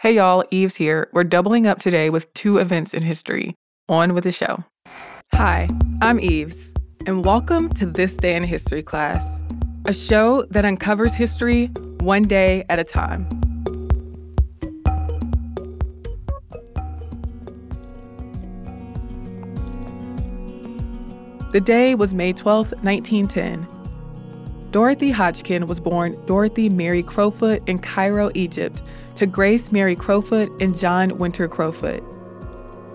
Hey y'all, Eves here. We're doubling up today with two events in history. On with the show. Hi, I'm Eves, and welcome to This Day in History class, a show that uncovers history one day at a time. The day was May 12, 1910. Dorothy Hodgkin was born Dorothy Mary Crowfoot in Cairo, Egypt, to Grace Mary Crowfoot and John Winter Crowfoot.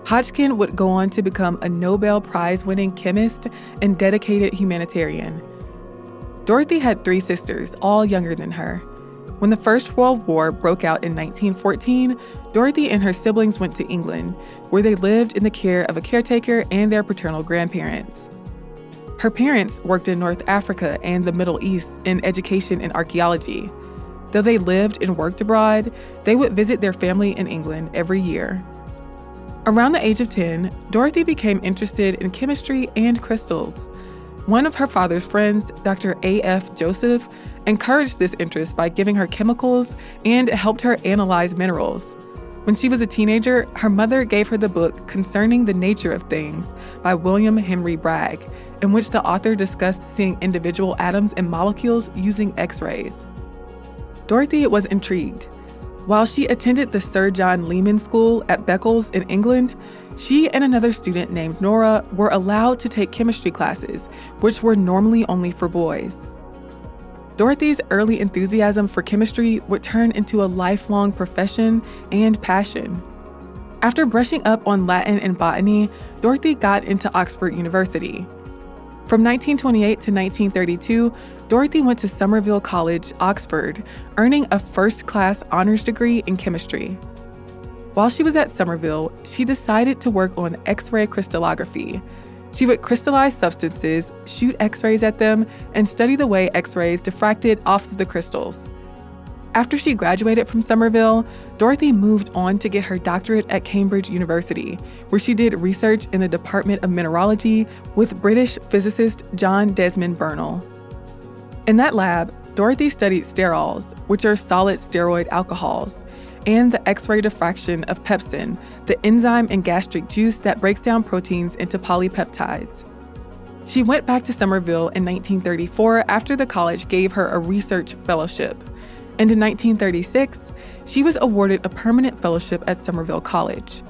Hodgkin would go on to become a Nobel Prize winning chemist and dedicated humanitarian. Dorothy had three sisters, all younger than her. When the First World War broke out in 1914, Dorothy and her siblings went to England, where they lived in the care of a caretaker and their paternal grandparents. Her parents worked in North Africa and the Middle East in education and archaeology. Though they lived and worked abroad, they would visit their family in England every year. Around the age of 10, Dorothy became interested in chemistry and crystals. One of her father's friends, Dr. A.F. Joseph, encouraged this interest by giving her chemicals and helped her analyze minerals. When she was a teenager, her mother gave her the book Concerning the Nature of Things by William Henry Bragg, in which the author discussed seeing individual atoms and molecules using X rays. Dorothy was intrigued. While she attended the Sir John Leman School at Beccles in England, she and another student named Nora were allowed to take chemistry classes, which were normally only for boys. Dorothy's early enthusiasm for chemistry would turn into a lifelong profession and passion. After brushing up on Latin and botany, Dorothy got into Oxford University. From 1928 to 1932, Dorothy went to Somerville College, Oxford, earning a first class honors degree in chemistry. While she was at Somerville, she decided to work on X ray crystallography. She would crystallize substances, shoot X rays at them, and study the way X rays diffracted off of the crystals. After she graduated from Somerville, Dorothy moved on to get her doctorate at Cambridge University, where she did research in the Department of Mineralogy with British physicist John Desmond Bernal. In that lab, Dorothy studied sterols, which are solid steroid alcohols, and the X ray diffraction of pepsin, the enzyme in gastric juice that breaks down proteins into polypeptides. She went back to Somerville in 1934 after the college gave her a research fellowship. And in 1936, she was awarded a permanent fellowship at Somerville College.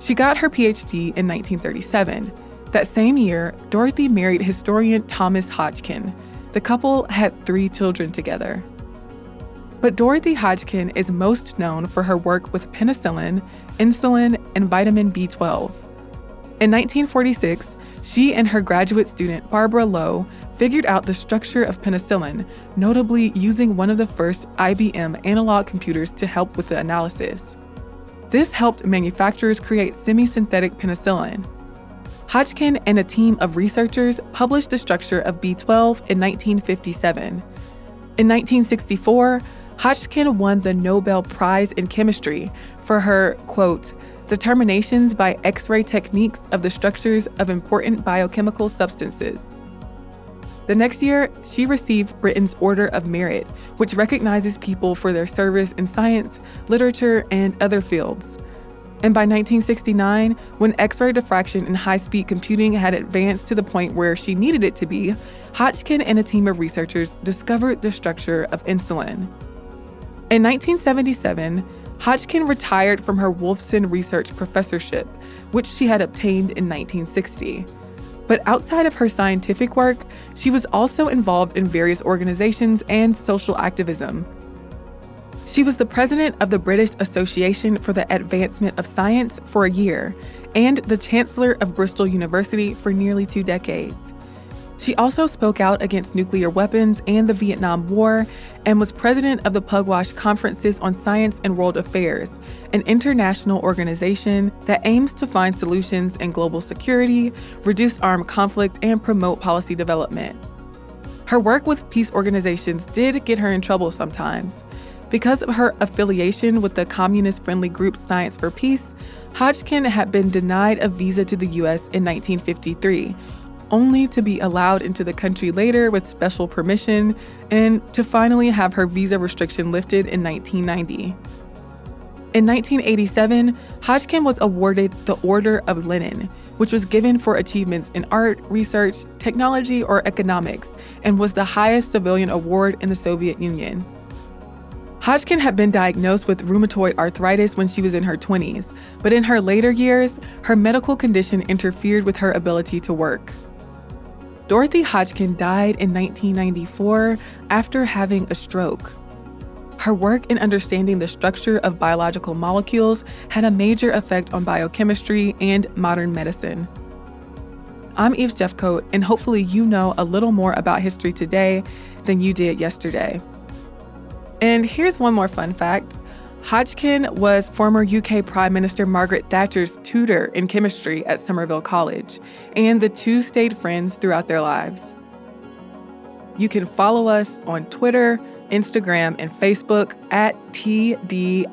She got her PhD in 1937. That same year, Dorothy married historian Thomas Hodgkin, the couple had three children together. But Dorothy Hodgkin is most known for her work with penicillin, insulin, and vitamin B12. In 1946, she and her graduate student Barbara Low figured out the structure of penicillin, notably using one of the first IBM analog computers to help with the analysis. This helped manufacturers create semi synthetic penicillin, Hodgkin and a team of researchers published the structure of B12 in 1957. In 1964, Hodgkin won the Nobel Prize in Chemistry for her, quote, determinations by X ray techniques of the structures of important biochemical substances. The next year, she received Britain's Order of Merit, which recognizes people for their service in science, literature, and other fields. And by 1969, when X ray diffraction and high speed computing had advanced to the point where she needed it to be, Hodgkin and a team of researchers discovered the structure of insulin. In 1977, Hodgkin retired from her Wolfson Research Professorship, which she had obtained in 1960. But outside of her scientific work, she was also involved in various organizations and social activism, she was the president of the British Association for the Advancement of Science for a year and the chancellor of Bristol University for nearly two decades. She also spoke out against nuclear weapons and the Vietnam War and was president of the Pugwash Conferences on Science and World Affairs, an international organization that aims to find solutions in global security, reduce armed conflict, and promote policy development. Her work with peace organizations did get her in trouble sometimes. Because of her affiliation with the communist friendly group Science for Peace, Hodgkin had been denied a visa to the US in 1953, only to be allowed into the country later with special permission and to finally have her visa restriction lifted in 1990. In 1987, Hodgkin was awarded the Order of Lenin, which was given for achievements in art, research, technology, or economics, and was the highest civilian award in the Soviet Union. Hodgkin had been diagnosed with rheumatoid arthritis when she was in her 20s, but in her later years, her medical condition interfered with her ability to work. Dorothy Hodgkin died in 1994 after having a stroke. Her work in understanding the structure of biological molecules had a major effect on biochemistry and modern medicine. I'm Eve Jeffcoat, and hopefully, you know a little more about history today than you did yesterday. And here's one more fun fact Hodgkin was former UK Prime Minister Margaret Thatcher's tutor in chemistry at Somerville College, and the two stayed friends throughout their lives. You can follow us on Twitter, Instagram, and Facebook at TDIHC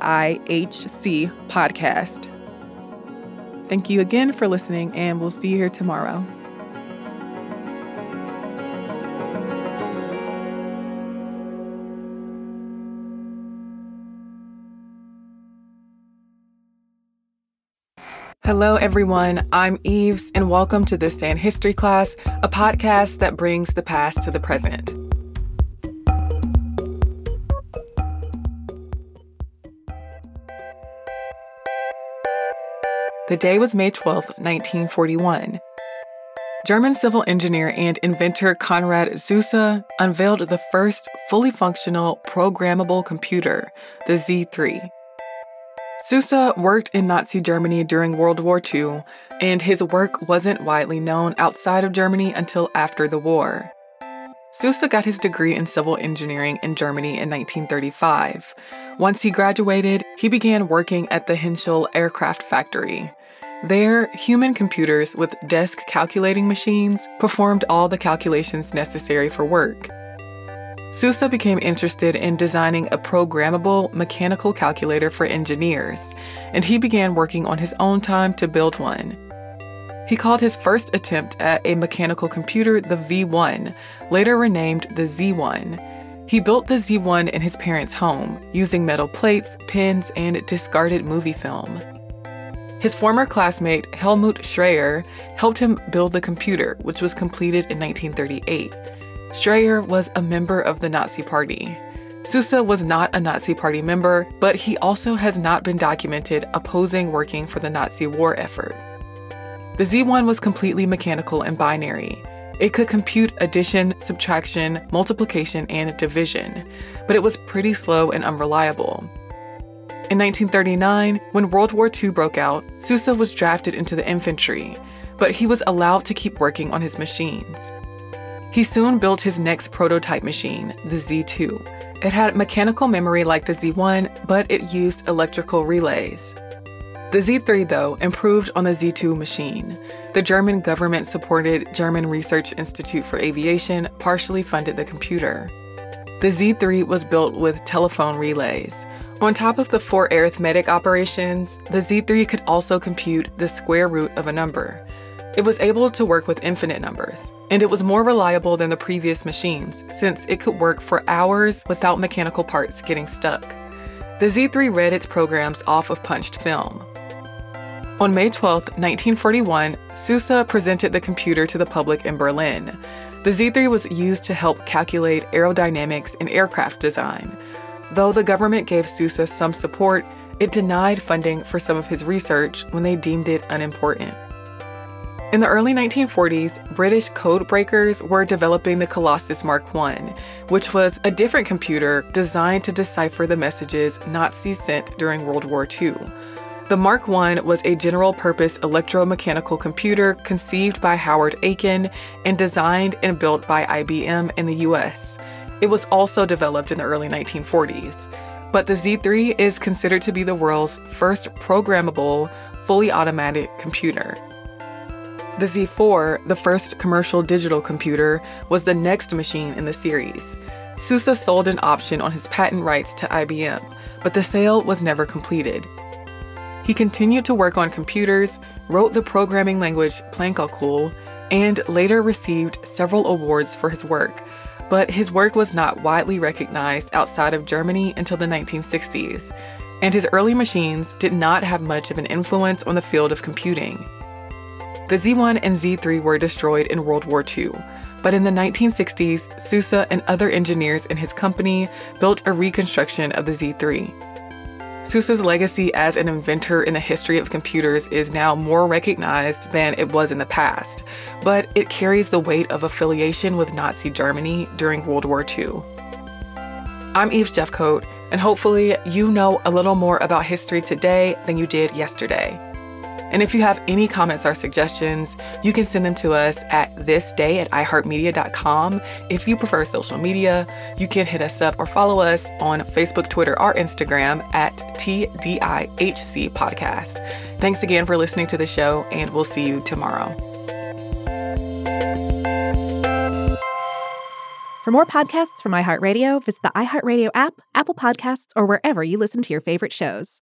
Podcast. Thank you again for listening, and we'll see you here tomorrow. Hello, everyone. I'm Eves, and welcome to This Day in History class, a podcast that brings the past to the present. The day was May 12, 1941. German civil engineer and inventor Konrad Zuse unveiled the first fully functional programmable computer, the Z3. Zuse worked in Nazi Germany during World War II, and his work wasn't widely known outside of Germany until after the war. Zuse got his degree in civil engineering in Germany in 1935. Once he graduated, he began working at the Henschel Aircraft Factory. There, human computers with desk calculating machines performed all the calculations necessary for work. Zuse became interested in designing a programmable mechanical calculator for engineers, and he began working on his own time to build one. He called his first attempt at a mechanical computer the V1, later renamed the Z1. He built the Z1 in his parents' home, using metal plates, pins, and discarded movie film. His former classmate, Helmut Schreyer, helped him build the computer, which was completed in 1938. Schreyer was a member of the Nazi Party. Zuse was not a Nazi Party member, but he also has not been documented opposing working for the Nazi war effort. The Z1 was completely mechanical and binary. It could compute addition, subtraction, multiplication, and division, but it was pretty slow and unreliable. In 1939, when World War II broke out, Zuse was drafted into the infantry, but he was allowed to keep working on his machines. He soon built his next prototype machine, the Z2. It had mechanical memory like the Z1, but it used electrical relays. The Z3, though, improved on the Z2 machine. The German government supported German Research Institute for Aviation partially funded the computer. The Z3 was built with telephone relays. On top of the four arithmetic operations, the Z3 could also compute the square root of a number. It was able to work with infinite numbers, and it was more reliable than the previous machines since it could work for hours without mechanical parts getting stuck. The Z3 read its programs off of punched film. On May 12, 1941, Zuse presented the computer to the public in Berlin. The Z3 was used to help calculate aerodynamics and aircraft design. Though the government gave Zuse some support, it denied funding for some of his research when they deemed it unimportant. In the early 1940s, British code breakers were developing the Colossus Mark I, which was a different computer designed to decipher the messages Nazis sent during World War II. The Mark I was a general purpose electromechanical computer conceived by Howard Aiken and designed and built by IBM in the US. It was also developed in the early 1940s. But the Z3 is considered to be the world's first programmable, fully automatic computer. The Z4, the first commercial digital computer, was the next machine in the series. Zuse sold an option on his patent rights to IBM, but the sale was never completed. He continued to work on computers, wrote the programming language Plankalkül, and later received several awards for his work, but his work was not widely recognized outside of Germany until the 1960s. and his early machines did not have much of an influence on the field of computing. The Z1 and Z3 were destroyed in World War II, but in the 1960s, Zuse and other engineers in his company built a reconstruction of the Z3. Zuse's legacy as an inventor in the history of computers is now more recognized than it was in the past, but it carries the weight of affiliation with Nazi Germany during World War II. I'm Eve Jeffcoat, and hopefully, you know a little more about history today than you did yesterday. And if you have any comments or suggestions, you can send them to us at thisday at iheartmedia.com. If you prefer social media, you can hit us up or follow us on Facebook, Twitter, or Instagram at TDIHC Podcast. Thanks again for listening to the show, and we'll see you tomorrow. For more podcasts from iHeartRadio, visit the iHeartRadio app, Apple Podcasts, or wherever you listen to your favorite shows.